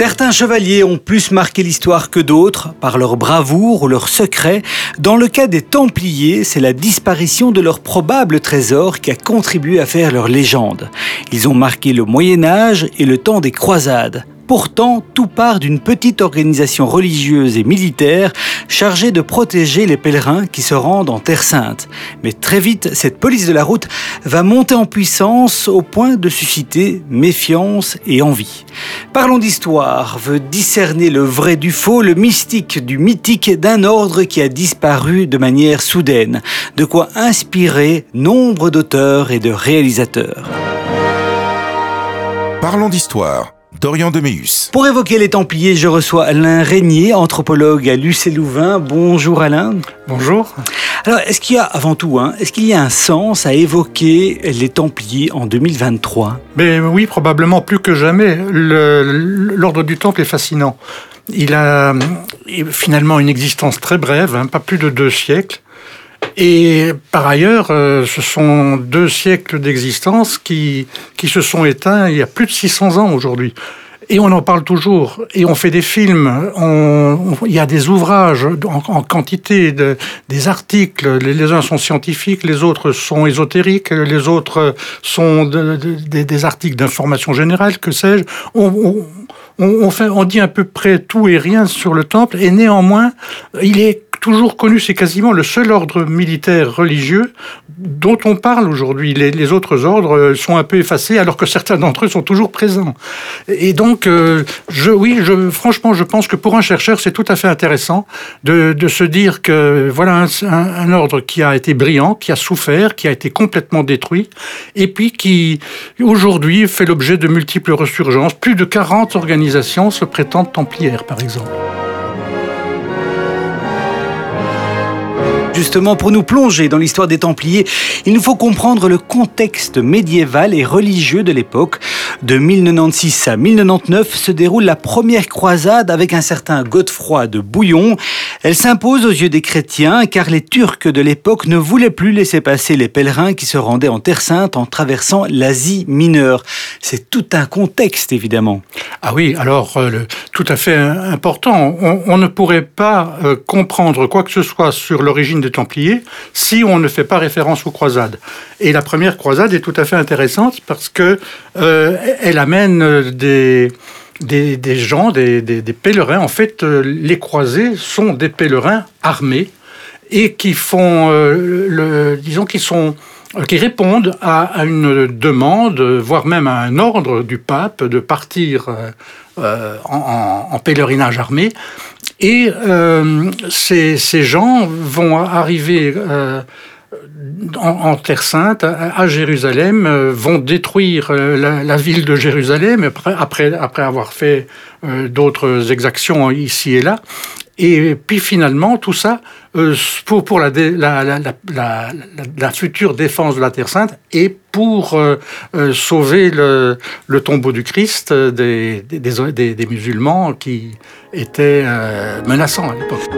Certains chevaliers ont plus marqué l'histoire que d'autres par leur bravoure ou leur secret. Dans le cas des Templiers, c'est la disparition de leur probable trésor qui a contribué à faire leur légende. Ils ont marqué le Moyen Âge et le temps des croisades. Pourtant, tout part d'une petite organisation religieuse et militaire chargée de protéger les pèlerins qui se rendent en Terre Sainte. Mais très vite, cette police de la route va monter en puissance au point de susciter méfiance et envie. Parlons d'histoire, veut discerner le vrai du faux, le mystique du mythique d'un ordre qui a disparu de manière soudaine. De quoi inspirer nombre d'auteurs et de réalisateurs. Parlons d'histoire. Dorian Deméus. Pour évoquer les Templiers, je reçois Alain Régnier, anthropologue à Lucé-Louvain. Bonjour Alain. Bonjour. Alors, est-ce qu'il y a, avant tout, hein, est-ce qu'il y a un sens à évoquer les Templiers en 2023 Mais oui, probablement plus que jamais. L'ordre du Temple est fascinant. Il a finalement une existence très brève, hein, pas plus de deux siècles. Et par ailleurs, euh, ce sont deux siècles d'existence qui, qui se sont éteints il y a plus de 600 ans aujourd'hui. Et on en parle toujours. Et on fait des films. On, il y a des ouvrages en, quantité, de, des articles. Les, uns sont scientifiques, les autres sont ésotériques, les autres sont des articles d'information générale, que sais-je. On, on, fait, on dit à peu près tout et rien sur le temple. Et néanmoins, il est toujours connu, c'est quasiment le seul ordre militaire religieux dont on parle aujourd'hui. Les, autres ordres sont un peu effacés, alors que certains d'entre eux sont toujours présents. Et donc, euh, je, oui, je, franchement, je pense que pour un chercheur, c'est tout à fait intéressant de, se dire que voilà un, ordre qui a été brillant, qui a souffert, qui a été complètement détruit, et puis qui aujourd'hui fait l'objet de multiples resurgences. Plus de 40 organisations se prétendent templières, par exemple. Justement, pour nous plonger dans l'histoire des Templiers, il nous faut comprendre le contexte médiéval et religieux de l'époque. De 1096 à 1099 se déroule la première croisade avec un certain Godefroy de Bouillon. Elle s'impose aux yeux des chrétiens car les Turcs de l'époque ne voulaient plus laisser passer les pèlerins qui se rendaient en Terre Sainte en traversant l'Asie mineure. C'est tout un contexte, évidemment. Ah oui, alors euh, tout à fait important. On, ne pourrait pas euh, comprendre quoi que ce soit sur l'origine des Templiers si on ne fait pas référence aux croisades. Et la première croisade est tout à fait intéressante parce que euh, elle amène des des, gens, des, pèlerins. En fait, euh, les croisés sont des pèlerins armés et qui font, euh, le, disons, qui sont qui répondent à, une demande, voire même à un ordre du pape de partir en, pèlerinage armé. Et euh, ces, ces, gens vont arriver euh, en, Terre Sainte, à, Jérusalem, euh, vont détruire la, la, ville de Jérusalem après, après, après avoir fait d'autres exactions ici et là. Et puis finalement, tout ça, euh, pour, pour la, future défense de la Terre Sainte et pour euh, euh, sauver le, tombeau du Christ des, des musulmans qui étaient menaçants à l'époque.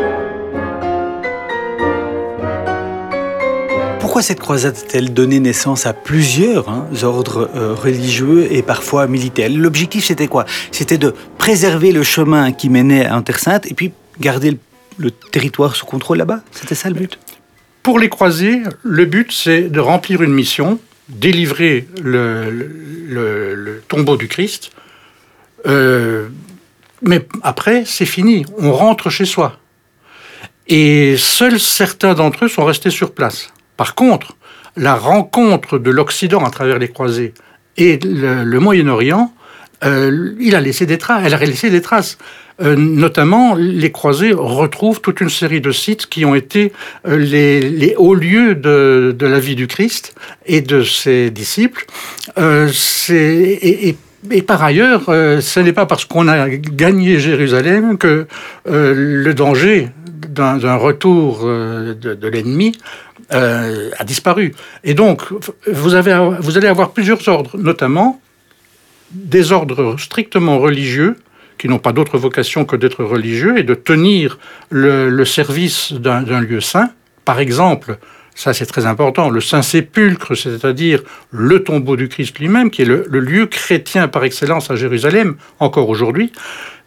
Pourquoi cette croisade a-t-elle donné naissance à plusieurs hein, ordres religieux et parfois militaires? L'objectif, c'était quoi? C'était de préserver le chemin qui menait à Terre Sainte et puis garder le, territoire sous contrôle là-bas C'était ça le but? Pour les croisés, le but c'est de remplir une mission, délivrer le, tombeau du Christ. Euh, mais après, c'est fini. On rentre chez soi. Et seuls certains d'entre eux sont restés sur place. Par contre, la rencontre de l'Occident à travers les croisés et le, Moyen-Orient, euh, il a laissé des traces. Elle a laissé des traces. Euh, notamment, les croisés retrouvent toute une série de sites qui ont été euh, les, hauts lieux de, la vie du Christ et de ses disciples. Et, par ailleurs, ce n'est pas parce qu'on a gagné Jérusalem que le danger d'un retour de, l'ennemi a disparu. Et donc, vous allez avoir plusieurs ordres, notamment des ordres strictement religieux, qui n'ont pas d'autre vocation que d'être religieux et de tenir le, service d'un lieu saint. Par exemple, Ça, c'est très important. Le Saint-Sépulcre, c'est-à-dire le tombeau du Christ lui-même, qui est le, lieu chrétien par excellence à Jérusalem, encore aujourd'hui.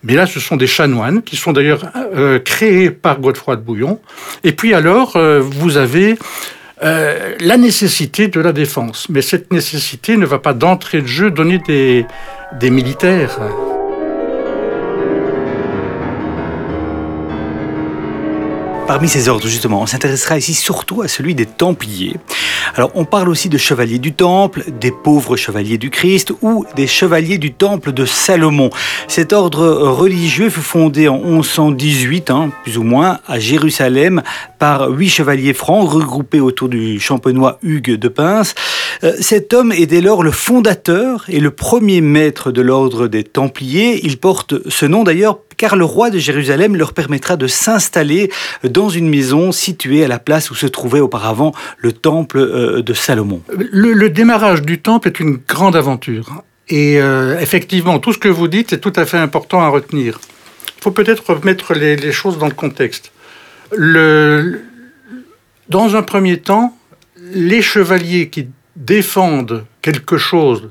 Mais là, ce sont des chanoines qui sont d'ailleurs euh, créés par Godefroy de Bouillon. Et puis alors, euh, vous avez euh, la nécessité de la défense. Mais cette nécessité ne va pas d'entrée de jeu donner des, militaires. Parmi ces ordres, justement, on s'intéressera ici surtout à celui des Templiers. Alors, on parle aussi de chevaliers du Temple, des pauvres chevaliers du Christ ou des chevaliers du Temple de Salomon. Cet ordre religieux fut fondé en 1118, hein, plus ou moins, à Jérusalem, par huit chevaliers francs regroupés autour du champenois Hugues de Pince. Euh, cet homme est dès lors le fondateur et le premier maître de l'ordre des Templiers. Il porte ce nom d'ailleurs car le roi de Jérusalem leur permettra de s'installer dans une maison située à la place où se trouvait auparavant le temple euh, de Salomon. Le, démarrage du temple est une grande aventure. Et euh, effectivement, tout ce que vous dites est tout à fait important à retenir. Il faut peut-être remettre les, choses dans le contexte. Dans un premier temps, les chevaliers qui défendent quelque chose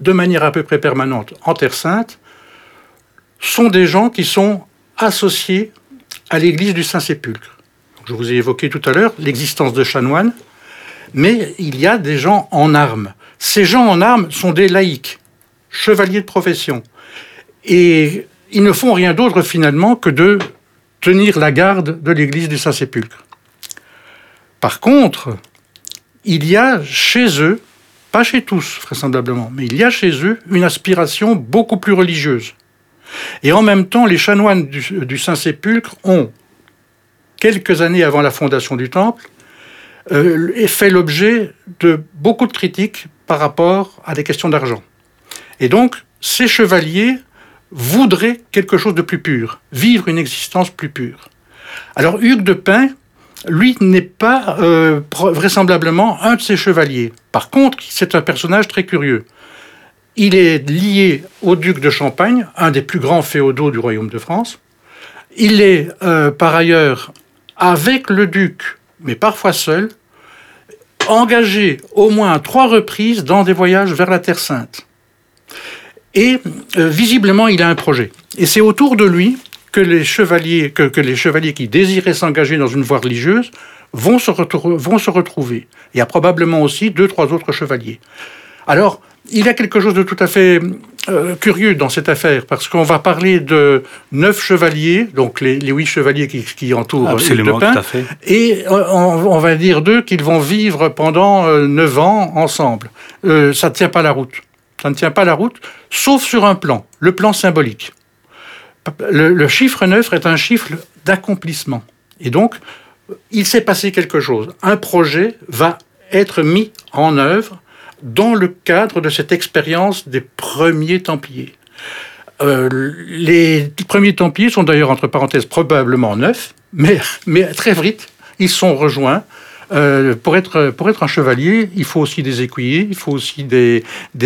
de manière à peu près permanente en Terre Sainte sont des gens qui sont associés à l'église du Saint-Sépulcre. Je vous ai évoqué tout à l'heure l'existence de chanoines, mais il y a des gens en armes. Ces gens en armes sont des laïcs, chevaliers de profession. Et ils ne font rien d'autre finalement que de tenir la garde de l'église du Saint-Sépulcre. Par contre, il y a chez eux, pas chez tous vraisemblablement, mais il y a chez eux une aspiration beaucoup plus religieuse. Et en même temps, les chanoines du, Saint-Sépulcre ont, quelques années avant la fondation du temple, euh, fait l'objet de beaucoup de critiques par rapport à des questions d'argent. Et donc, ces chevaliers voudraient quelque chose de plus pur, vivre une existence plus pure. Alors Hugues de Pin, lui, n'est pas euh, vraisemblablement un de ces chevaliers. Par contre, c'est un personnage très curieux. Il est lié au duc de Champagne, un des plus grands féodaux du royaume de France. Il est euh, par ailleurs avec le duc, mais parfois seul, engagé au moins à trois reprises dans des voyages vers la Terre Sainte. Et euh, visiblement, il a un projet. Et c'est autour de lui que les chevaliers, que, les chevaliers qui désiraient s'engager dans une voie religieuse vont se, vont se retrouver. Il y a probablement aussi deux, trois autres chevaliers. Alors, il y a quelque chose de tout à fait euh, curieux dans cette affaire, parce qu'on va parler de neuf chevaliers, donc les, huit chevaliers qui, entourent Absolument, tout à fait. et on, va dire d'eux qu'ils vont vivre pendant euh, neuf ans ensemble. ça ne tient pas la route. Ça ne tient pas la route, sauf sur un plan, le plan symbolique. Le, chiffre neuf est un chiffre d'accomplissement. Et donc, il s'est passé quelque chose. Un projet va être mis en œuvre dans le cadre de cette expérience des premiers Templiers. Euh, les premiers Templiers sont d'ailleurs, entre parenthèses, probablement neufs, mais, mais très vite, ils sont rejoints. Euh, pour, être, un chevalier, il faut aussi des écuyers, il faut aussi des,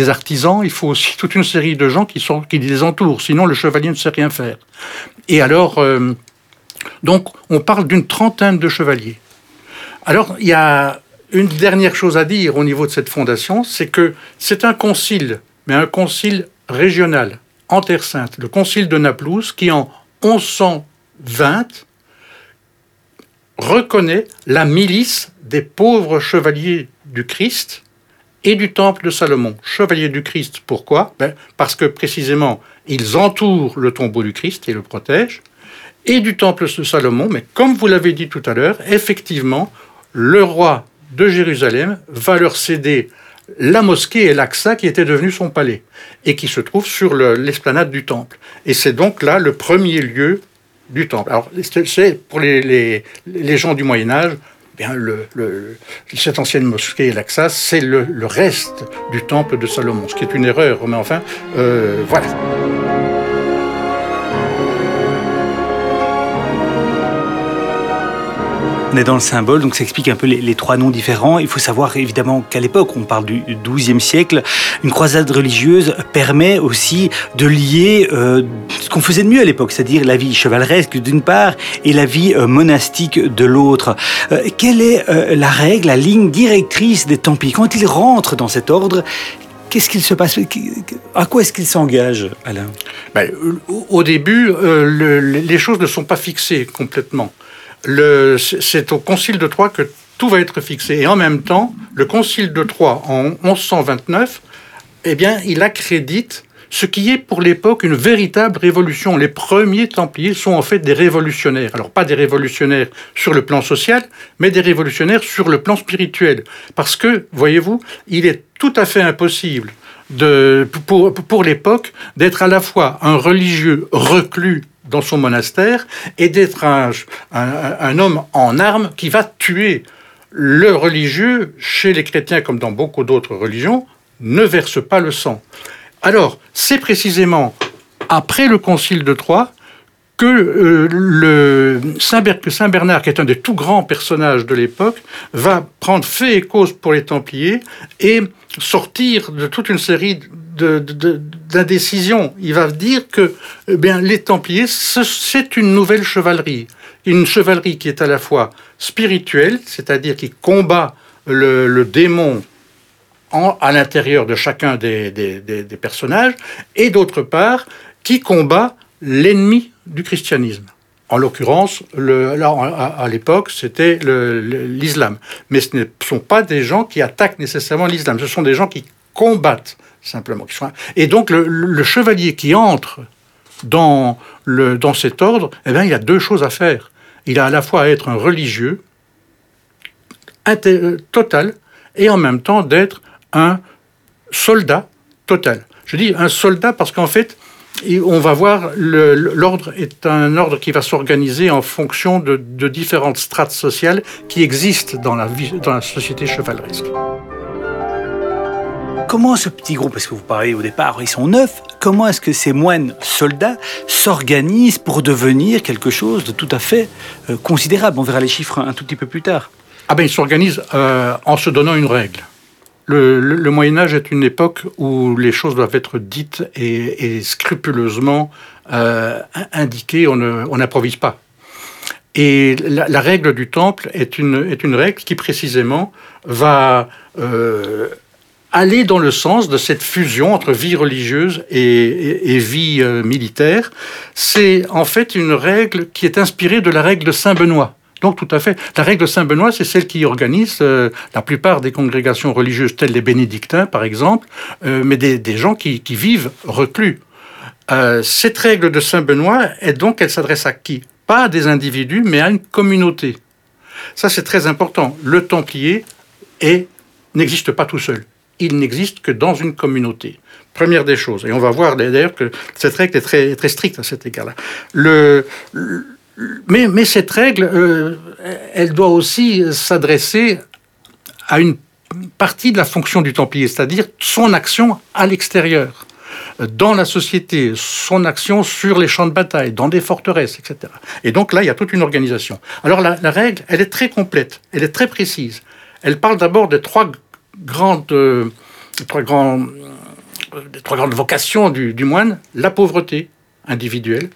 artisans, il faut aussi toute une série de gens qui les entourent, sinon le chevalier ne sait rien faire. Et alors, euh, donc, on parle d'une trentaine de chevaliers. Alors, il y a une dernière chose à dire au niveau de cette fondation, c'est que c'est un concile, mais un concile régional en Terre Sainte, le concile de Naplouse, qui en 1120 reconnaît la milice des pauvres chevaliers du Christ et du temple de Salomon. Chevaliers du Christ, pourquoi? Ben, Parce que précisément, ils entourent le tombeau du Christ et le protègent, et du temple de Salomon, mais comme vous l'avez dit tout à l'heure, effectivement, le roi de Jérusalem va leur céder la mosquée et l'Aqsa qui était devenu son palais et qui se trouve sur l'esplanade du temple. Et c'est donc là le premier lieu du temple. Alors, c'est pour les, gens du Moyen Âge, bien le, cette ancienne mosquée l'Aqsa, c'est le, reste du temple de Salomon, ce qui est une erreur, mais enfin, euh, voilà. Dans le symbole, donc ça explique un peu les, trois noms différents. Il faut savoir évidemment qu'à l'époque, on parle du XIIe siècle, une croisade religieuse permet aussi de lier euh, ce qu'on faisait de mieux à l'époque, c'est-à-dire la vie chevaleresque d'une part et la vie euh, monastique de l'autre. Euh, quelle est la règle, la ligne directrice des Templiers? Quand ils rentrent dans cet ordre, Qu'est-ce qu'il se passe? À quoi est-ce qu'ils s'engagent, Alain? Ben, Au début, les choses ne sont pas fixées complètement c'est au Concile de Troyes que tout va être fixé. Et en même temps, le Concile de Troyes, en 1129, eh bien, il accrédite ce qui est pour l'époque une véritable révolution. Les premiers Templiers sont en fait des révolutionnaires. Alors pas des révolutionnaires sur le plan social, mais des révolutionnaires sur le plan spirituel. Parce que, voyez-vous, il est tout à fait impossible de, pour, pour l'époque d'être à la fois un religieux reclus dans son monastère et d'être un, homme en armes qui va tuer le religieux, chez les chrétiens comme dans beaucoup d'autres religions, ne verse pas le sang. Alors, c'est précisément après le Concile de Troyes que, euh, le Saint, Bernard, qui est un des tout grands personnages de l'époque, va prendre fait et cause pour les Templiers et sortir de toute une série d'indécision. Il va dire que eh bien, les Templiers, c'est une nouvelle chevalerie. Une chevalerie qui est à la fois spirituelle, c'est-à-dire qui combat le, démon à l'intérieur de chacun des personnages, et d'autre part, qui combat l'ennemi du christianisme. En l'occurrence, à, l'époque, c'était l'islam. Mais ce ne sont pas des gens qui attaquent nécessairement l'islam, ce sont des gens qui combattent simplement. Et donc le, chevalier qui entre dans, le, dans cet ordre, eh bien, il a deux choses à faire. Il a à la fois à être un religieux total et en même temps d'être un soldat total. Je dis un soldat parce qu'en fait, et on va voir, l'ordre est un ordre qui va s'organiser en fonction de, différentes strates sociales qui existent dans la, vie, dans la société chevaleresque. Comment ce petit groupe, parce que vous parlez au départ, ils sont neuf, comment est-ce que ces moines soldats s'organisent pour devenir quelque chose de tout à fait euh, considérable? On verra les chiffres un tout petit peu plus tard. Ah ben ils s'organisent euh, en se donnant une règle. Le, Moyen Âge est une époque où les choses doivent être dites et, scrupuleusement euh, indiquées, on n'improvise pas. Et la, règle du temple est une, règle qui précisément va euh, aller dans le sens de cette fusion entre vie religieuse et, vie euh, militaire. C'est en fait une règle qui est inspirée de la règle de Saint Benoît. Donc tout à fait. La règle de Saint-Benoît, c'est celle qui organise euh, la plupart des congrégations religieuses, telles les bénédictins par exemple, euh, mais des, gens qui, vivent reclus. Euh, cette règle de Saint-Benoît, est donc, elle s'adresse à qui? Pas à des individus, mais à une communauté. Ça, c'est très important. Le Templier n'existe pas tout seul. Il n'existe que dans une communauté. Première des choses. Et on va voir d'ailleurs que cette règle est très, très stricte à cet égard-là. le mais, cette règle, euh, elle doit aussi s'adresser à une partie de la fonction du Templier, c'est-à-dire son action à l'extérieur, dans la société, son action sur les champs de bataille, dans des forteresses, etc. Et donc là, il y a toute une organisation. Alors la, règle, elle est très complète, elle est très précise. Elle parle d'abord des trois grandes, euh, trois grands, euh, trois grandes vocations du moine la pauvreté individuelle,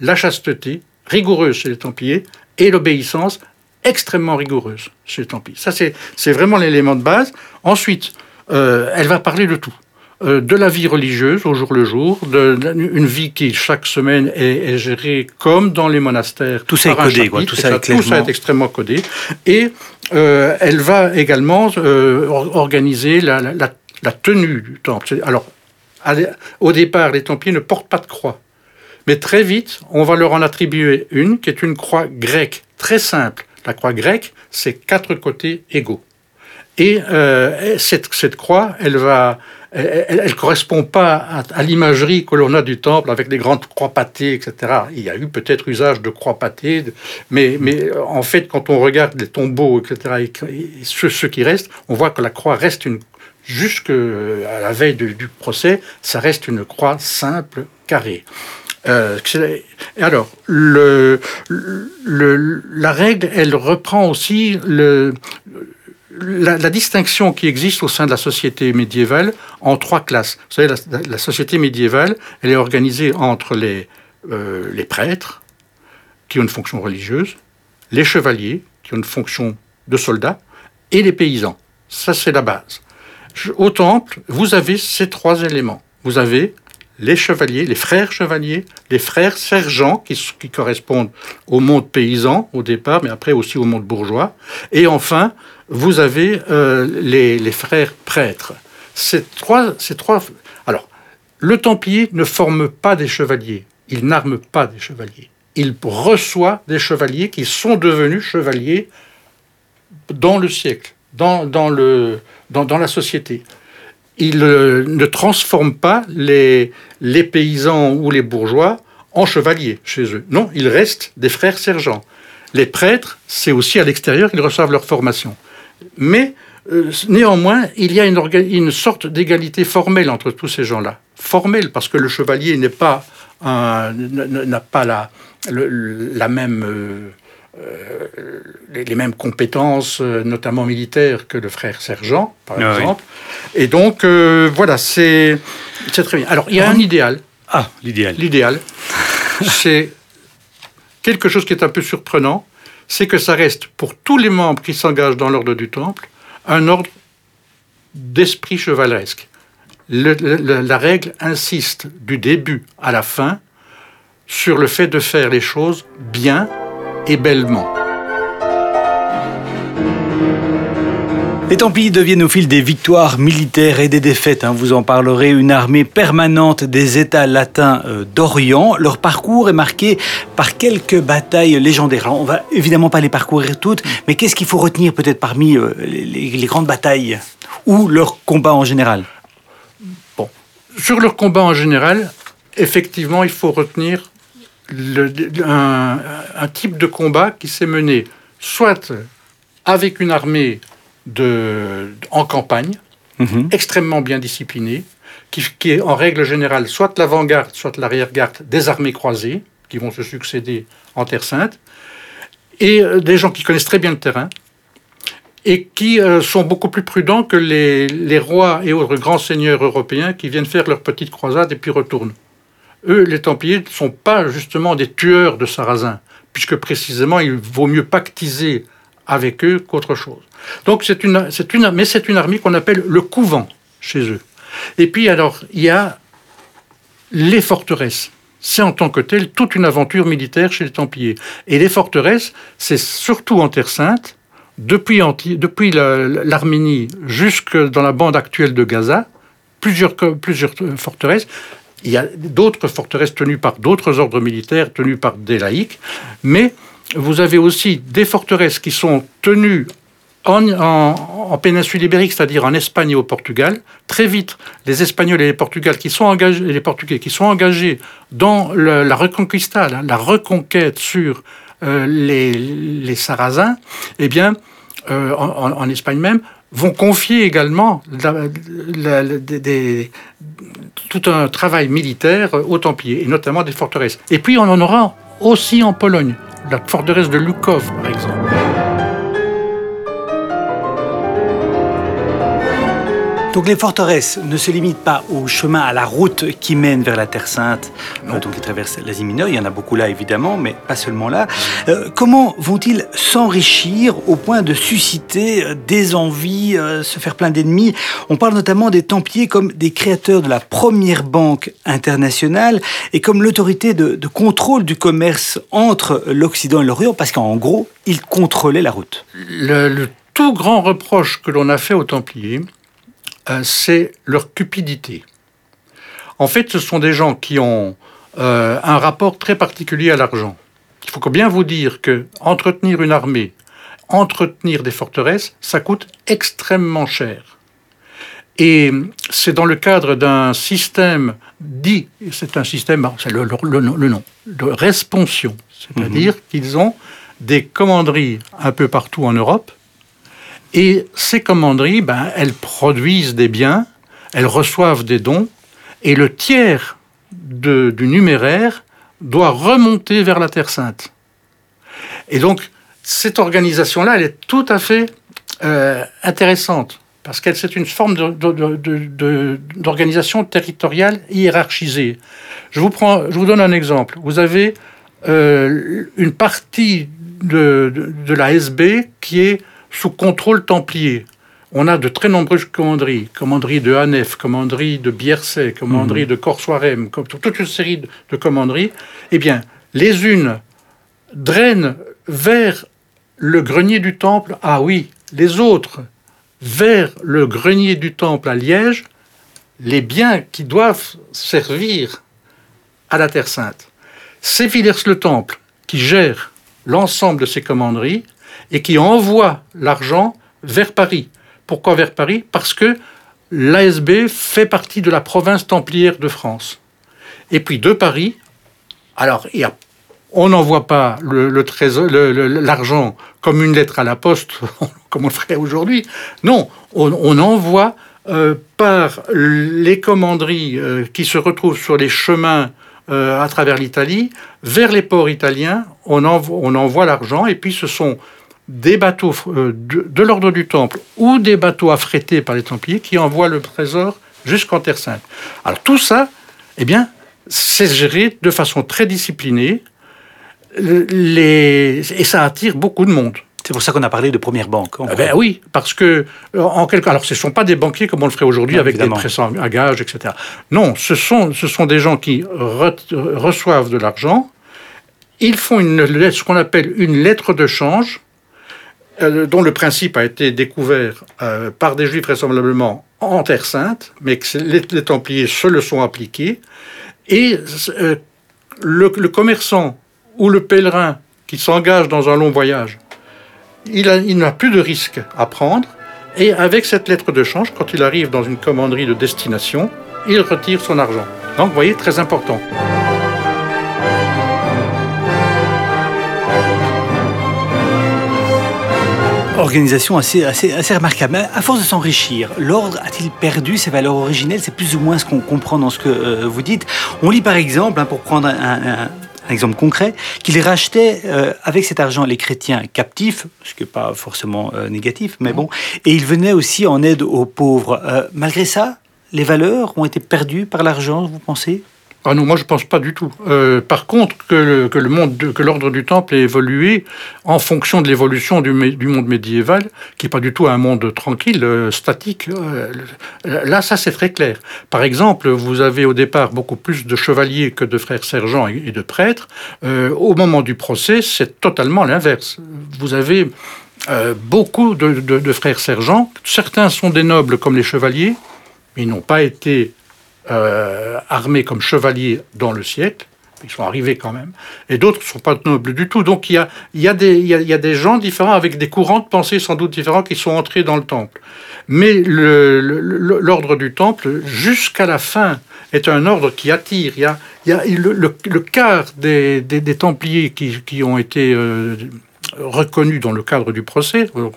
la chasteté rigoureuse chez les Templiers et l'obéissance extrêmement rigoureuse chez les Templiers. Ça, c'est vraiment l'élément de base. Ensuite, euh, elle va parler de tout. Euh, de la vie religieuse au jour le jour, de, une vie qui chaque semaine est, gérée comme dans les monastères. Tout ça est codé, quoi. Tout ça, est tout ça, est extrêmement codé. Et euh, elle va également organiser la, la, tenue du temple. Alors, au départ, les Templiers ne portent pas de croix. Mais très vite, on va leur en attribuer une qui est une croix grecque très simple. La croix grecque, c'est quatre côtés égaux. Et euh, cette, croix, elle elle correspond pas à, l'imagerie que l'on a du temple avec des grandes croix pâtées, etc. Il y a eu peut-être usage de croix pâtées, mais, mais en fait, quand on regarde les tombeaux, etc., et, ce, qui reste, on voit que la croix reste une, jusqu'à la veille du procès, ça reste une croix simple, carrée. Euh, alors, la règle, elle reprend aussi la, distinction qui existe au sein de la société médiévale en trois classes. Vous savez, la, société médiévale, elle est organisée entre les, euh, les prêtres, qui ont une fonction religieuse, les chevaliers, qui ont une fonction de soldats, et les paysans. Ça, c'est la base. Au temple, vous avez ces trois éléments. Vous avez les chevaliers, les frères chevaliers, les frères sergents, qui, correspondent au monde paysan au départ, mais après aussi au monde bourgeois. Et enfin, vous avez euh, les, les, frères prêtres. Ces trois, ces trois. Alors, le Templier ne forme pas des chevaliers. Il n'arme pas des chevaliers. Il reçoit des chevaliers qui sont devenus chevaliers dans le siècle, dans, dans, le, dans, dans la société il euh, ne transforme pas les, les paysans ou les bourgeois en chevaliers chez eux. Non, ils restent des frères sergents. Les prêtres, c'est aussi à l'extérieur qu'ils reçoivent leur formation. Mais euh, néanmoins, il y a une, sorte d'égalité formelle entre tous ces gens-là. Formelle, parce que le chevalier n'est pas n'a pas la, la même euh, euh, les, mêmes compétences, euh, notamment militaires, que le frère sergent, par ah exemple. Et donc, euh, voilà, c'est très bien. Alors, il y a un idéal. Ah, l'idéal. L'idéal, c'est quelque chose qui est un peu surprenant, c'est que ça reste, pour tous les membres qui s'engagent dans l'ordre du Temple, un ordre d'esprit chevaleresque. la règle insiste du début à la fin sur le fait de faire les choses bien et bellement. Les Templiers deviennent au fil des victoires militaires et des défaites. Hein. vous en parlerez, une armée permanente des États latins euh, d'Orient. Leur parcours est marqué par quelques batailles légendaires. Alors, on va évidemment pas les parcourir toutes, mais qu'est-ce qu'il faut retenir peut-être parmi euh, les, grandes batailles ou leurs combats en général? Bon, sur leurs combats en général, effectivement, il faut retenir un, type de combat qui s'est mené soit avec une armée de, en campagne, mhm. extrêmement bien disciplinée, qui, qui, est en règle générale soit l'avant-garde, soit l'arrière-garde des armées croisées, qui vont se succéder en Terre Sainte, et euh, des gens qui connaissent très bien le terrain, et qui euh, sont beaucoup plus prudents que les, les rois et autres grands seigneurs européens qui viennent faire leur petite croisade et puis retournent eux, les Templiers, ne sont pas justement des tueurs de Sarrasins, puisque précisément, il vaut mieux pactiser avec eux qu'autre chose. Donc, c'est une, une, mais c'est une armée qu'on appelle le couvent chez eux. Et puis, alors, il y a les forteresses. C'est en tant que tel toute une aventure militaire chez les Templiers. Et les forteresses, c'est surtout en Terre Sainte, depuis, depuis l'Arménie jusque dans la bande actuelle de Gaza, plusieurs, plusieurs forteresses, il y a d'autres forteresses tenues par d'autres ordres militaires, tenues par des laïcs, mais vous avez aussi des forteresses qui sont tenues en, péninsule ibérique, c'est-à-dire en Espagne et au Portugal. Très vite, les Espagnols et les, Portugais qui sont engagés, les Portugais qui sont engagés dans la reconquista, la, reconquête sur euh, les, Sarrasins, eh bien, euh, en, Espagne même, vont confier également tout un travail militaire aux Templiers, et notamment des forteresses. Et puis on en aura aussi en Pologne, la forteresse de Lukov par exemple. Donc les forteresses ne se limitent pas au chemin, à la route qui mène vers la Terre Sainte, euh, donc qui traverse l'Asie mineure. Il y en a beaucoup là évidemment, mais pas seulement là. Euh, comment vont-ils s'enrichir au point de susciter euh, des envies, se faire plein d'ennemis? On parle notamment des Templiers comme des créateurs de la première banque internationale et comme l'autorité de, contrôle du commerce entre l'Occident et l'Orient, parce qu'en gros, ils contrôlaient la route. Le, le tout grand reproche que l'on a fait aux Templiers, euh, c'est leur cupidité. En fait, ce sont des gens qui ont euh, un rapport très particulier à l'argent. Il faut bien vous dire que entretenir une armée, entretenir des forteresses, ça coûte extrêmement cher. Et c'est dans le cadre d'un système dit, c'est un système, c'est le, nom, de responsion, c'est-à-dire mhm. qu'ils ont des commanderies un peu partout en Europe et ces commanderies, ben, elles produisent des biens, elles reçoivent des dons, et le tiers du numéraire doit remonter vers la Terre Sainte. Et donc, cette organisation-là, elle est tout à fait euh, intéressante, parce qu'elle c'est une forme d'organisation territoriale hiérarchisée. Je vous, prends, je vous donne un exemple. Vous avez euh, une partie de, de, la SB qui est sous contrôle templier. On a de très nombreuses commanderies, commanderies de Hanef, commanderies de Bierset, commanderies mmh. de Corsoirem, toute une série de commanderies. Eh bien, les unes drainent vers le grenier du temple, ah oui, les autres vers le grenier du temple à Liège, les biens qui doivent servir à la Terre Sainte. C'est Villers-le-Temple qui gère l'ensemble de ces commanderies et qui envoie l'argent vers Paris. Pourquoi vers Paris? Parce que l'ASB fait partie de la province templière de France. Et puis de Paris, alors on n'envoie pas l'argent comme une lettre à la poste, comme on le ferait aujourd'hui. Non, on, envoie euh, par les commanderies euh, qui se retrouvent sur les chemins euh, à travers l'Italie vers les ports italiens. On envoie l'argent et puis ce sont des bateaux euh, de, l'ordre du Temple ou des bateaux affrétés par les Templiers qui envoient le trésor jusqu'en Terre Sainte. Alors tout ça, eh bien, c'est géré de façon très disciplinée les... et ça attire beaucoup de monde. C'est pour ça qu'on a parlé de première banque. Eh ben oui, parce que en quelque alors ce ne sont pas des banquiers comme on le ferait aujourd'hui avec des prêts à gage, etc. Non, ce sont ce sont des gens qui reçoivent de l'argent. Ils font une, ce qu'on appelle une lettre de change euh, dont le principe a été découvert euh, par des juifs vraisemblablement en Terre Sainte, mais que les, Templiers se le sont appliqués. Et euh, le, commerçant ou le pèlerin qui s'engage dans un long voyage, il, il n'a plus de risque à prendre. Et avec cette lettre de change, quand il arrive dans une commanderie de destination, il retire son argent. Donc, vous voyez, très important. Organisation assez, assez, assez remarquable. Mais à force de s'enrichir, l'ordre a-t-il perdu ses valeurs originelles? C'est plus ou moins ce qu'on comprend dans ce que euh, vous dites. On lit par exemple, hein, pour prendre un, exemple concret, qu'il rachetait euh, avec cet argent les chrétiens captifs, ce qui n'est pas forcément euh, négatif, mais bon, et il venait aussi en aide aux pauvres. malgré ça, les valeurs ont été perdues par l'argent, vous pensez? Ah non, moi je pense pas du tout. Euh, par contre, que le, monde, que l'ordre du Temple ait évolué en fonction de l'évolution du, monde médiéval, qui n'est pas du tout un monde tranquille, euh, statique. Euh, là, ça c'est très clair. Par exemple, vous avez au départ beaucoup plus de chevaliers que de frères sergents et, de prêtres. au moment du procès, c'est totalement l'inverse. Vous avez beaucoup de, de frères sergents. Certains sont des nobles comme les chevaliers, mais ils n'ont pas été euh, armés comme chevaliers dans le siècle. Ils sont arrivés quand même. Et d'autres ne sont pas nobles du tout. Donc il y a, des, gens différents, avec des courants de pensée sans doute différents, qui sont entrés dans le temple. Mais l'ordre du temple, jusqu'à la fin, est un ordre qui attire. Il y a, le, quart des, Templiers qui, qui, ont été euh, reconnu dans le cadre du procès, on,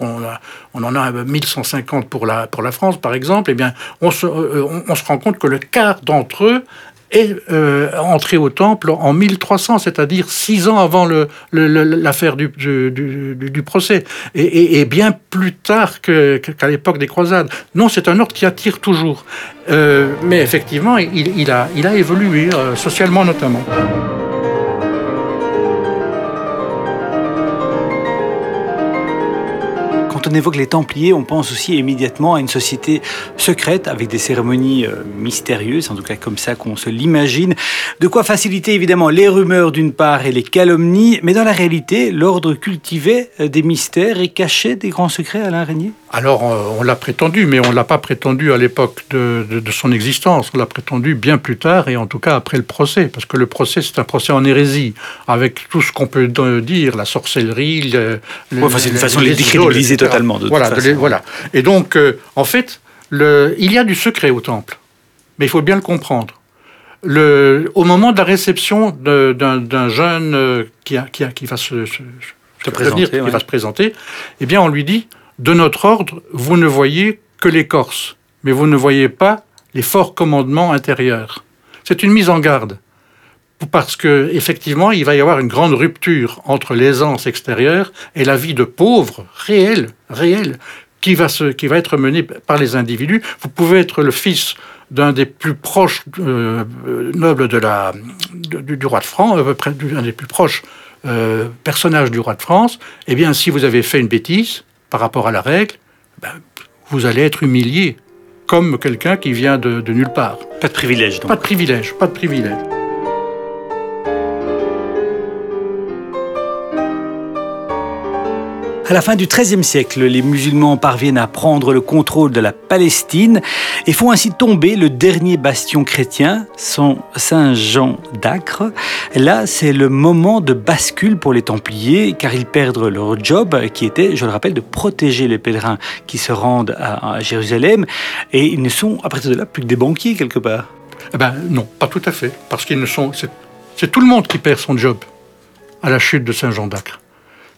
on en a 1150 pour la, pour la France par exemple, eh bien, on se, euh, rend compte que le quart d'entre eux est euh, entré au temple en 1300, c'est-à-dire six ans avant l'affaire du, procès, et, bien plus tard qu'à l'époque des croisades. Non, c'est un ordre qui attire toujours. Euh, mais effectivement, il a évolué, socialement notamment. On évoque les Templiers, on pense aussi immédiatement à une société secrète avec des cérémonies euh, mystérieuses, en tout cas comme ça qu'on se l'imagine. De quoi faciliter évidemment les rumeurs d'une part et les calomnies, mais dans la réalité, l'ordre cultivait euh, des mystères et cachait des grands secrets, Alain Régnier? Alors euh, on l'a prétendu, mais on ne l'a pas prétendu à l'époque de, son existence. On l'a prétendu bien plus tard et en tout cas après le procès, parce que le procès c'est un procès en hérésie, avec tout ce qu'on peut dire, la sorcellerie, le, c'est une façon de les décrédibiliser voilà, Et donc, euh, en fait, le, il y a du secret au temple, mais il faut bien le comprendre. Le, au moment de la réception d'un jeune qui, va se, présenter, qui va se présenter, eh bien, on lui dit de notre ordre, vous ne voyez que l'écorce, mais vous ne voyez pas les forts commandements intérieurs. C'est une mise en garde. Parce que effectivement, il va y avoir une grande rupture entre l'aisance extérieure et la vie de pauvre réelle, réelle, qui va, se, qui va être menée par les individus. Vous pouvez être le fils d'un des plus proches euh, nobles de la, du, roi de France, euh, un des plus proches euh, personnages du roi de France, eh bien, si vous avez fait une bêtise par rapport à la règle, ben, vous allez être humilié, comme quelqu'un qui vient de, de nulle part. Pas de privilège, donc. Pas de privilège, pas de privilège. À la fin du XIIIe siècle, les musulmans parviennent à prendre le contrôle de la Palestine et font ainsi tomber le dernier bastion chrétien, Saint Jean d'Acre. Là, c'est le moment de bascule pour les Templiers, car ils perdent leur job, qui était, je le rappelle, de protéger les pèlerins qui se rendent à, Jérusalem, et ils ne sont, à partir de là, plus que des banquiers quelque part. Eh ben non, pas tout à fait, parce qu'ils ne sont. C'est tout le monde qui perd son job à la chute de Saint Jean d'Acre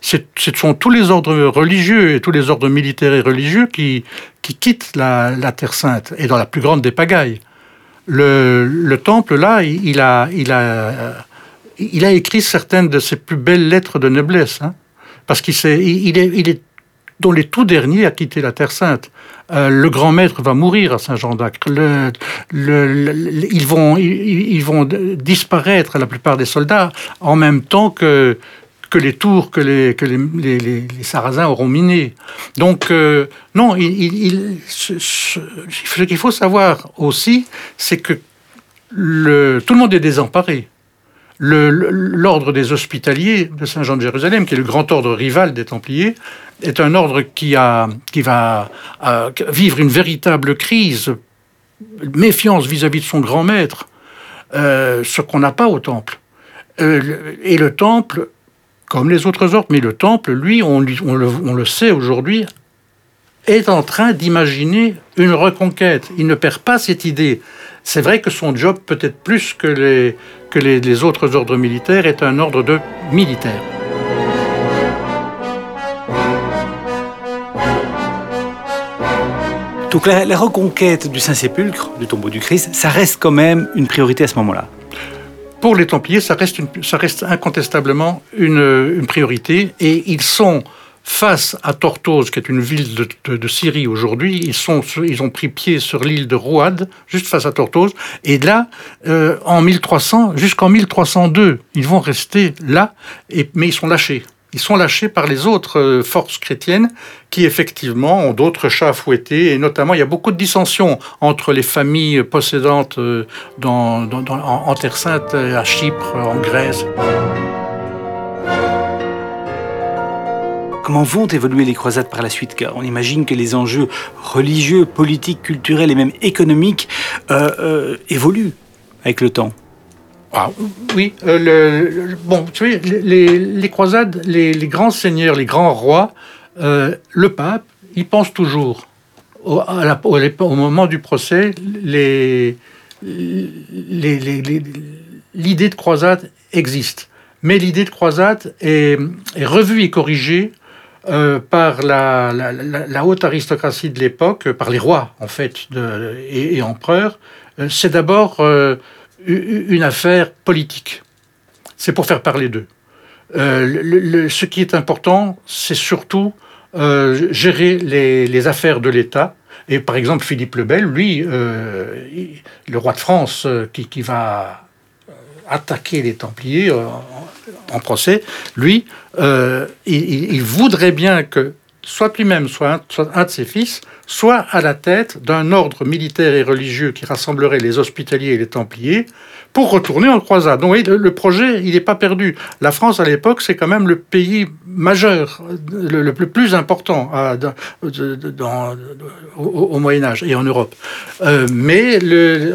ce sont tous les ordres religieux et tous les ordres militaires et religieux qui, qui quittent la, Terre Sainte, et dans la plus grande des pagailles. Le, temple, là, il a, il, a, il a écrit certaines de ses plus belles lettres de noblesse, hein, parce qu'il est, il est, il est dont les tout derniers à quitter la Terre Sainte. Euh, le grand maître va mourir à Saint-Jean d'Acre. Ils, vont, ils, vont disparaître, la plupart des soldats, en même temps que, que les tours que les, que les, les, Sarrasins auront minées. Donc, euh, non, il, ce, qu'il faut savoir aussi, c'est que le, tout le monde est désemparé. L'ordre des hospitaliers de Saint-Jean de Jérusalem, qui est le grand ordre rival des Templiers, est un ordre qui, a, qui va vivre une véritable crise, méfiance vis-à-vis de son grand maître, euh, ce qu'on n'a pas au Temple. Euh, et le Temple comme les autres ordres. Mais le temple, lui, on, le, sait aujourd'hui, est en train d'imaginer une reconquête. Il ne perd pas cette idée. C'est vrai que son job, peut-être plus que les, autres ordres militaires, est un ordre de militaire. Donc la reconquête du Saint-Sépulcre, du tombeau du Christ, ça reste quand même une priorité à ce moment-là pour les Templiers, ça reste, ça reste incontestablement une, priorité. Et ils sont face à Tortose, qui est une ville de, Syrie aujourd'hui. Ils, ils ont pris pied sur l'île de Rouad, juste face à Tortose. Et là, euh, en 1300, jusqu'en 1302, ils vont rester là, et, mais ils sont lâchés. Ils sont lâchés par les autres euh, forces chrétiennes qui effectivement ont d'autres chats à fouetter et notamment il y a beaucoup de dissensions entre les familles possédantes euh, dans, en, Terre Sainte, à Chypre, en Grèce. Comment vont évoluer les croisades par la suite? Car on imagine que les enjeux religieux, politiques, culturels et même économiques euh, évoluent avec le temps. Ah, oui, euh, bon, tu sais, les, croisades, les, grands seigneurs, les grands rois, euh, le pape, il pense toujours, au, moment du procès, l'idée de croisade existe. Mais l'idée de croisade est, revue et corrigée euh, par la, haute aristocratie de l'époque, par les rois en fait de, et, empereurs. C'est d'abord une affaire politique. C'est pour faire parler d'eux. Euh, ce qui est important, c'est surtout euh, gérer les, affaires de l'État. Et par exemple, Philippe le Bel, lui, euh, le roi de France, qui, va attaquer les Templiers en, procès, lui, il, voudrait bien que soit lui-même, soit un, de ses fils, soit à la tête d'un ordre militaire et religieux qui rassemblerait les hospitaliers et les templiers pour retourner en croisade. Donc le, projet, il n'est pas perdu. La France, à l'époque, c'est quand même le pays majeur, le, plus important au, Moyen Âge et en Europe. Euh, mais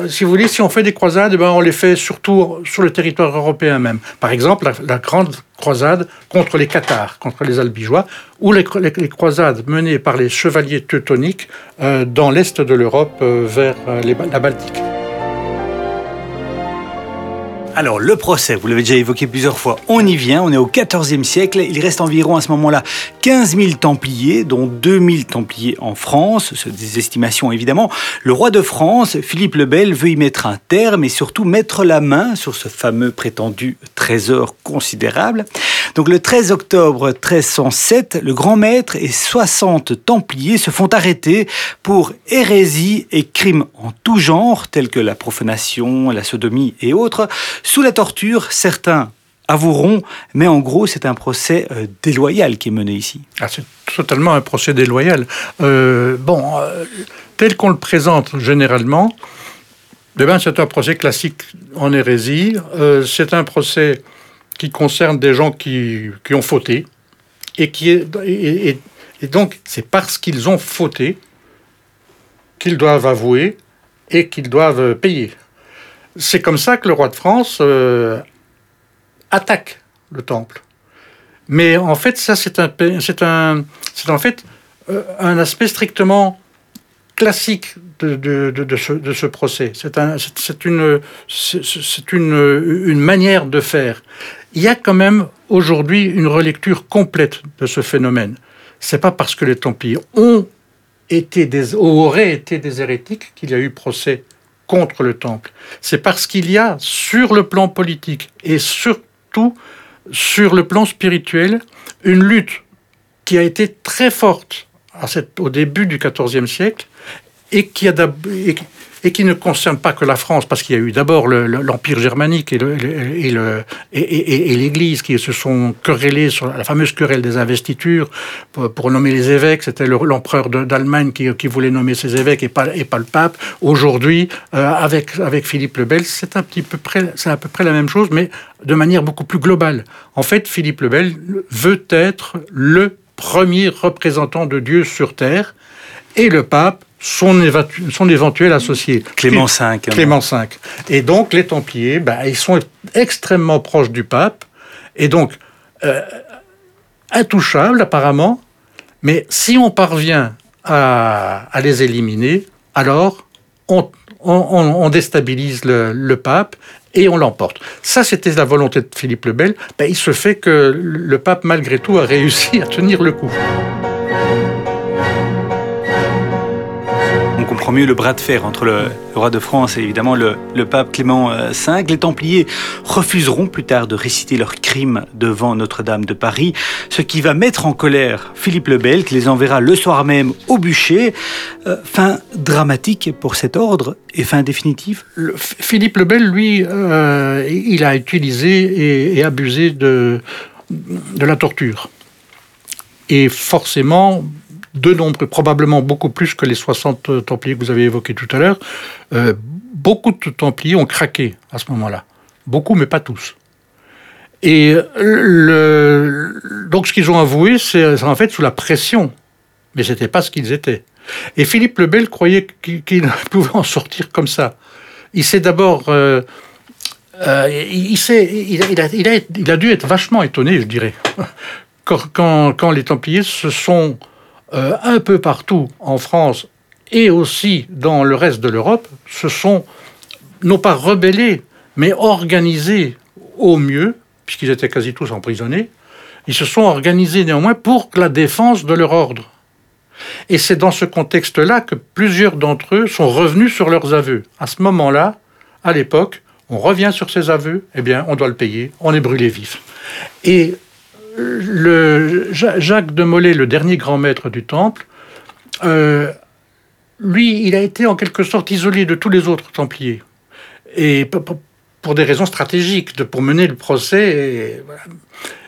si vous voulez, si on fait des croisades, ben, on les fait surtout sur le territoire européen même. Par exemple, la, grande croisade contre les Cathares, contre les Albigeois, ou les, croisades menées par les chevaliers teutoniques euh, dans l'est de l'Europe euh, vers la Baltique. Alors, le procès, vous l'avez déjà évoqué plusieurs fois, on y vient, on est au XIVe siècle. Il reste environ à ce moment-là 15 000 Templiers, dont 2 000 Templiers en France, c'est des estimations évidemment. Le roi de France, Philippe le Bel, veut y mettre un terme et surtout mettre la main sur ce fameux prétendu trésor considérable. Donc, le 13 octobre 1307, le grand maître et 60 Templiers se font arrêter pour hérésie et crimes en tout genre, tels que la profanation, la sodomie et autres sous la torture, certains avoueront, mais en gros, c'est un procès euh, déloyal qui est mené ici. Ah, c'est totalement un procès déloyal. Euh, bon, euh, tel qu'on le présente généralement, eh ben, c'est un procès classique en hérésie. c'est un procès qui concerne des gens qui, qui ont fauté. Et, qui est, et donc, c'est parce qu'ils ont fauté qu'ils doivent avouer et qu'ils doivent payer. C'est comme ça que le roi de France euh, attaque le temple. Mais en fait, ça, c'est un, c'est un, c'est en fait euh, un aspect strictement classique de, de, de, ce, de ce, procès. C'est, un, c'est, une, c'est une, une manière de faire. Il y a quand même aujourd'hui une relecture complète de ce phénomène. C'est pas parce que les Templiers ont été auraient été des hérétiques qu'il y a eu procès contre le temple. C'est parce qu'il y a sur le plan politique et surtout sur le plan spirituel une lutte qui a été très forte au début du XIVe siècle et qui, ne concerne pas que la France, parce qu'il y a eu d'abord l'Empire germanique et l'Église qui se sont querellés sur la fameuse querelle des investitures pour, nommer les évêques. C'était l'empereur d'Allemagne qui, voulait nommer ses évêques et pas, le pape. Aujourd'hui, euh, avec, Philippe le Bel, c'est c'est à peu près la même chose, mais de manière beaucoup plus globale. En fait, Philippe le Bel veut être le premier représentant de Dieu sur terre et le pape son, son éventuel associé. Clément V. Hein. Clément V. Et donc, les Templiers, ben, ils sont extrêmement proches du pape, et donc euh, intouchables apparemment, mais si on parvient à, les éliminer, alors on, on, déstabilise le, le, pape et on l'emporte. Ça, c'était la volonté de Philippe le Bel. Ben, il se fait que le pape, malgré tout, a réussi à tenir le coup. Comprend mieux le bras de fer entre le, roi de France et évidemment le, pape Clément V. Euh, Les Templiers refuseront plus tard de réciter leurs crimes devant Notre-Dame de Paris, ce qui va mettre en colère Philippe le Bel, qui les enverra le soir même au bûcher. Euh, fin dramatique pour cet ordre et fin définitive Philippe le Bel, lui, euh, il a utilisé et, abusé de, de la torture. Et forcément, de nombreux, probablement beaucoup plus que les 60 Templiers que vous avez évoqués tout à l'heure, euh, beaucoup de Templiers ont craqué à ce moment-là. Beaucoup, mais pas tous. Et donc ce qu'ils ont avoué, c'est en fait sous la pression, mais ce n'était pas ce qu'ils étaient. Et Philippe le Bel croyait qu'il pouvait en sortir comme ça. Il s'est d'abord... Euh, euh, il, il, a, dû être vachement étonné, je dirais, quand les Templiers se sont euh, un peu partout en France et aussi dans le reste de l'Europe se sont non pas rebellés, mais organisés au mieux, puisqu'ils étaient quasi tous emprisonnés, ils se sont organisés néanmoins pour la défense de leur ordre. Et c'est dans ce contexte-là que plusieurs d'entre eux sont revenus sur leurs aveux. À ce moment-là, à l'époque, on revient sur ces aveux, eh bien, on doit le payer, on est brûlé vif. Et le, Jacques de Molay, le dernier grand maître du temple, euh, lui, il a été en quelque sorte isolé de tous les autres templiers. Et pour des raisons stratégiques, de, pour mener le procès.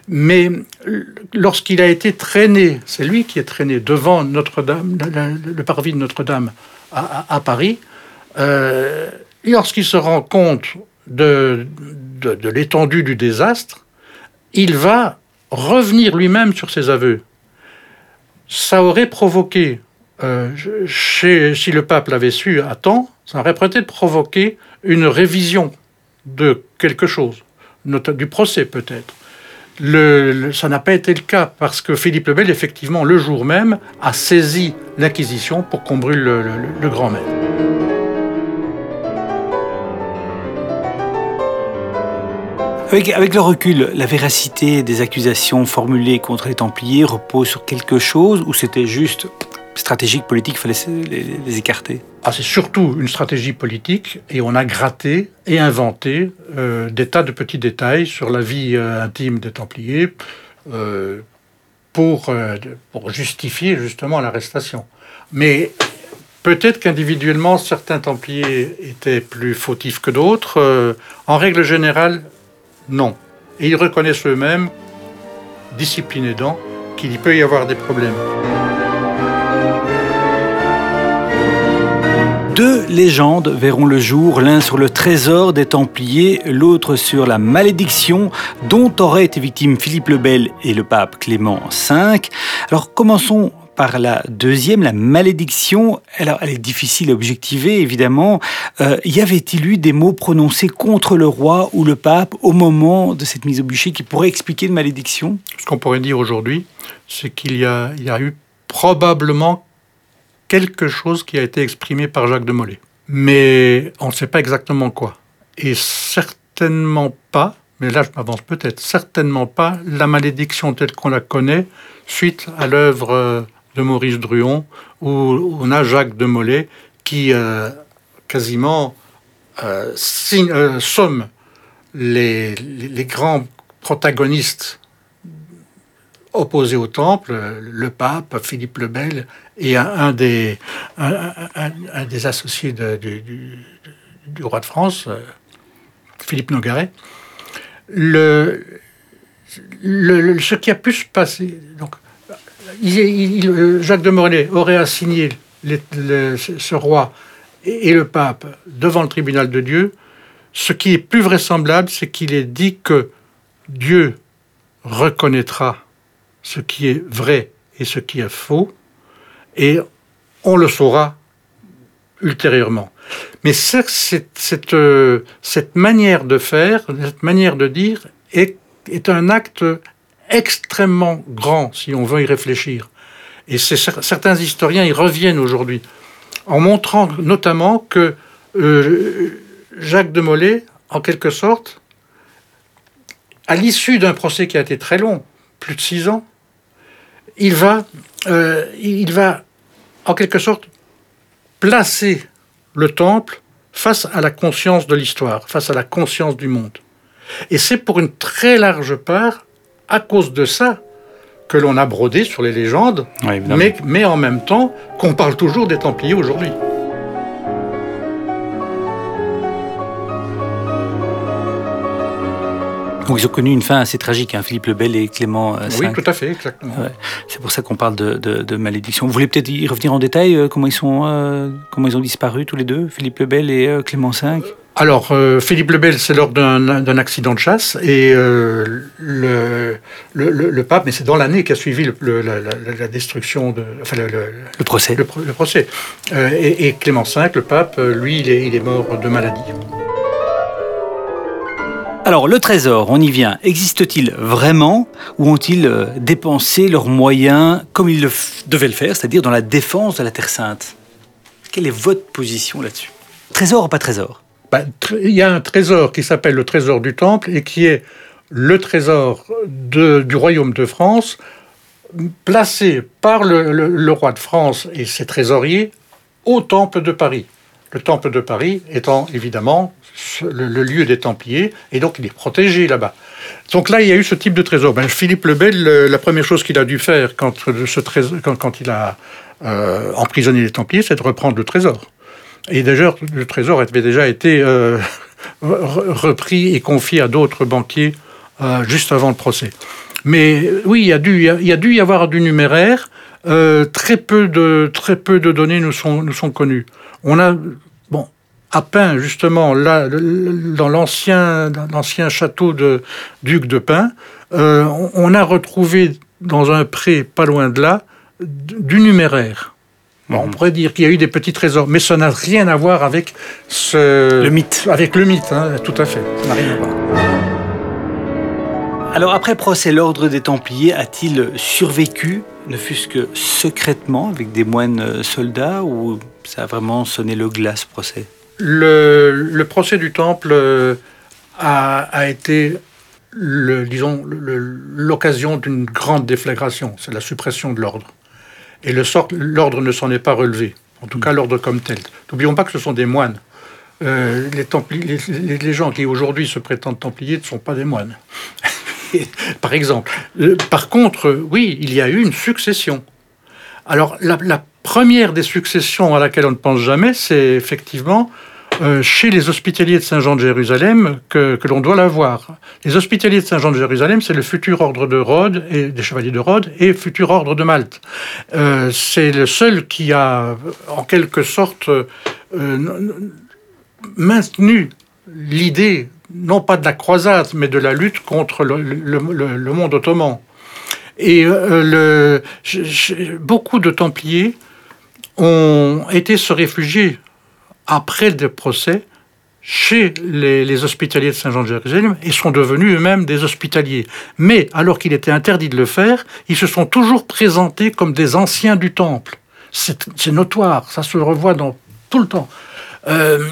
Mais lorsqu'il a été traîné, c'est lui qui est traîné devant Notre-Dame, le parvis de Notre-Dame à, Paris, euh, lorsqu'il se rend compte de, de l'étendue du désastre, il va revenir lui-même sur ses aveux, ça aurait provoqué, euh, si le pape l'avait su à temps, ça aurait peut-être provoqué une révision de quelque chose, du procès peut-être. ça n'a pas été le cas parce que Philippe le Bel, effectivement, le jour même, a saisi l'Inquisition pour qu'on brûle le grand maître. Avec, le recul, la véracité des accusations formulées contre les Templiers repose sur quelque chose ou c'était juste stratégique politique, il fallait les, écarter? Ah, C'est surtout une stratégie politique et on a gratté et inventé euh, des tas de petits détails sur la vie euh, intime des Templiers euh, pour, justifier justement l'arrestation. Mais peut-être qu'individuellement, certains Templiers étaient plus fautifs que d'autres. En règle générale, non. Et ils reconnaissent eux-mêmes, discipline aidant, qu'il peut y avoir des problèmes. Deux légendes verront le jour, l'un sur le trésor des Templiers, l'autre sur la malédiction dont auraient été victimes Philippe le Bel et le pape Clément V. Alors commençons par la deuxième, la malédiction. Alors, elle est difficile à objectiver, évidemment. Euh, y avait-il eu des mots prononcés contre le roi ou le pape au moment de cette mise au bûcher qui pourraient expliquer une malédiction? Ce qu'on pourrait dire aujourd'hui, c'est qu'il y, y a, eu probablement quelque chose qui a été exprimé par Jacques de Molay. Mais on ne sait pas exactement quoi. Et certainement pas, mais là je m'avance peut-être, certainement pas la malédiction telle qu'on la connaît suite à l'œuvre de Maurice Druon, où on a Jacques de Molay qui euh, quasiment euh, euh, somme les, grands protagonistes opposés au temple, le pape, Philippe le Bel, et un, des, associés du, roi de France, Philippe Nogaret. Ce qui a pu se passer, donc, il, Jacques de Morlaix aurait assigné ce roi et, le pape devant le tribunal de Dieu. Ce qui est plus vraisemblable, c'est qu'il ait dit que Dieu reconnaîtra ce qui est vrai et ce qui est faux, et on le saura ultérieurement. Mais cette, cette, cette manière de faire, cette manière de dire, est, est un acte extrêmement grand, si on veut y réfléchir. Et certains historiens y reviennent aujourd'hui, en montrant notamment que euh, Jacques de Molay, en quelque sorte, à l'issue d'un procès qui a été très long, plus de six ans, il va, euh, il va en quelque sorte placer le temple face à la conscience de l'histoire, face à la conscience du monde. Et c'est pour une très large part à cause de ça que l'on a brodé sur les légendes, oui, mais, mais en même temps qu'on parle toujours des Templiers aujourd'hui. Donc ils ont connu une fin assez tragique, hein, Philippe le Bel et Clément V. Oui, tout à fait, exactement. Ouais. C'est pour ça qu'on parle de, de, de, malédiction. Vous voulez peut-être y revenir en détail euh, comment ils sont, euh, comment ils ont disparu tous les deux, Philippe le Bel et euh, Clément V alors, euh, Philippe le Bel, c'est lors d'un accident de chasse, et euh, le, le, le, pape, mais c'est dans l'année qui a suivi la, la, la, destruction de, enfin le, procès. Le, procès. Euh, et, et, Clément V, le pape, lui, il est, il est mort de maladie. Alors, le trésor, on y vient. Existe-t-il vraiment ou ont-ils dépensé leurs moyens comme ils le devaient le faire, c'est-à-dire dans la défense de la Terre Sainte? Quelle est votre position là-dessus? Trésor ou pas trésor? Ben, il y a un trésor qui s'appelle le trésor du Temple et qui est le trésor du royaume de France, placé par le, roi de France et ses trésoriers au Temple de Paris. Le Temple de Paris étant évidemment le, lieu des Templiers, et donc il est protégé là-bas. Donc là, il y a eu ce type de trésor. Ben, Philippe le Bel, la première chose qu'il a dû faire quand il a euh, emprisonné les Templiers, c'est de reprendre le trésor. Et d'ailleurs, le trésor avait déjà été euh, repris et confié à d'autres banquiers euh, juste avant le procès. Mais oui, il y a dû, y, avoir du numéraire. Euh, très, peu de, données nous sont, connues. On a, bon, à Pin, justement, là, dans l'ancien château de Duc de Pin, euh, on a retrouvé dans un pré pas loin de là du numéraire. Bon, on pourrait dire qu'il y a eu des petits trésors, mais ça n'a rien à voir avec ce... le mythe. Avec le mythe, hein, tout à fait. Ça n'a rien à voir. Alors après procès, l'ordre des Templiers a-t-il survécu, ne fût-ce que secrètement, avec des moines soldats, ou ça a vraiment sonné le glace procès? Le, le, procès du Temple a, a été le, disons, l'occasion d'une grande déflagration, c'est la suppression de l'ordre. Et l'ordre ne s'en est pas relevé, en tout cas l'ordre comme tel. N'oublions pas que ce sont des moines. Euh, les, gens qui aujourd'hui se prétendent templiers ne sont pas des moines. par exemple. Euh, par contre, oui, il y a eu une succession. Alors, la, première des successions à laquelle on ne pense jamais, c'est effectivement euh, chez les hospitaliers de Saint-Jean de Jérusalem que, l'on doit l'avoir. Les hospitaliers de Saint-Jean de Jérusalem, c'est le futur ordre de Rhodes, et des chevaliers de Rhodes, et futur ordre de Malte. Euh, c'est le seul qui a, en quelque sorte, maintenu l'idée non pas de la croisade, mais de la lutte contre le, monde ottoman. Et euh, beaucoup de Templiers ont été se réfugier après le procès chez les, hospitaliers de Saint-Jean de Jérusalem et sont devenus eux-mêmes des hospitaliers. Mais alors qu'il était interdit de le faire, ils se sont toujours présentés comme des anciens du temple. C'est notoire, ça se revoit dans tout le temps. Euh,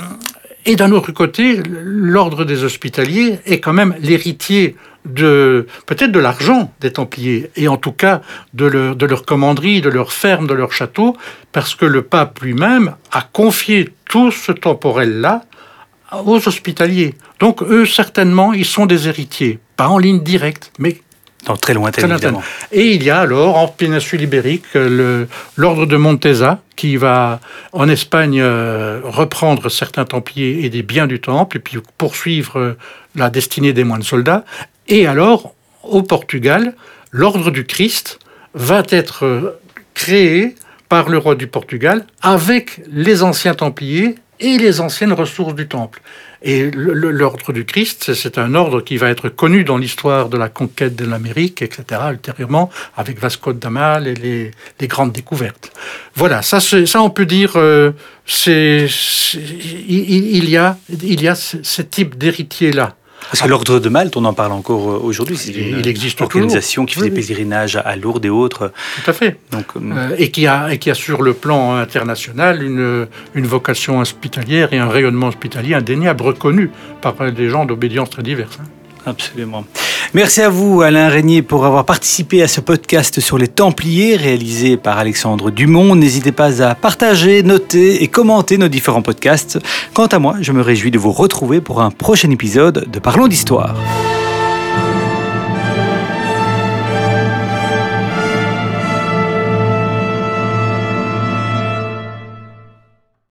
et d'un autre côté, l'ordre des hospitaliers est quand même l'héritier de peut-être de l'argent des Templiers, et en tout cas de leur, de leur commanderie, de leur ferme, de leur château, parce que le pape lui-même a confié tout ce temporel-là aux hospitaliers. Donc eux, certainement, ils sont des héritiers, pas en ligne directe, mais très lointaine, évidemment. Et il y a alors, en péninsule ibérique, l'ordre de Montesa, qui va, en Espagne, euh, reprendre certains templiers et des biens du temple, et puis poursuivre euh, la destinée des moines soldats. Et alors, au Portugal, l'ordre du Christ va être euh, créé par le roi du Portugal avec les anciens templiers et les anciennes ressources du temple. Et l'ordre du Christ, c'est un ordre qui va être connu dans l'histoire de la conquête de l'Amérique, etc., ultérieurement, avec Vasco de Gama et les, grandes découvertes. Voilà, ça, ça on peut dire, euh, c'est, il, y a, il y a ce type d'héritier-là. Parce que l'Ordre de Malte, on en parle encore euh, aujourd'hui. C'est une il existe organisation qui fait des pèlerinages à Lourdes et autres. Tout à fait. Donc, euh, euh, et, qui a, et qui a sur le plan international une, une vocation hospitalière et un rayonnement hospitalier indéniable, reconnu par des gens d'obédience très diverses. Absolument. Merci à vous, Alain Régnier, pour avoir participé à ce podcast sur les Templiers réalisé par Alexandre Dumont. N'hésitez pas à partager, noter et commenter nos différents podcasts. Quant à moi, je me réjouis de vous retrouver pour un prochain épisode de Parlons d'Histoire.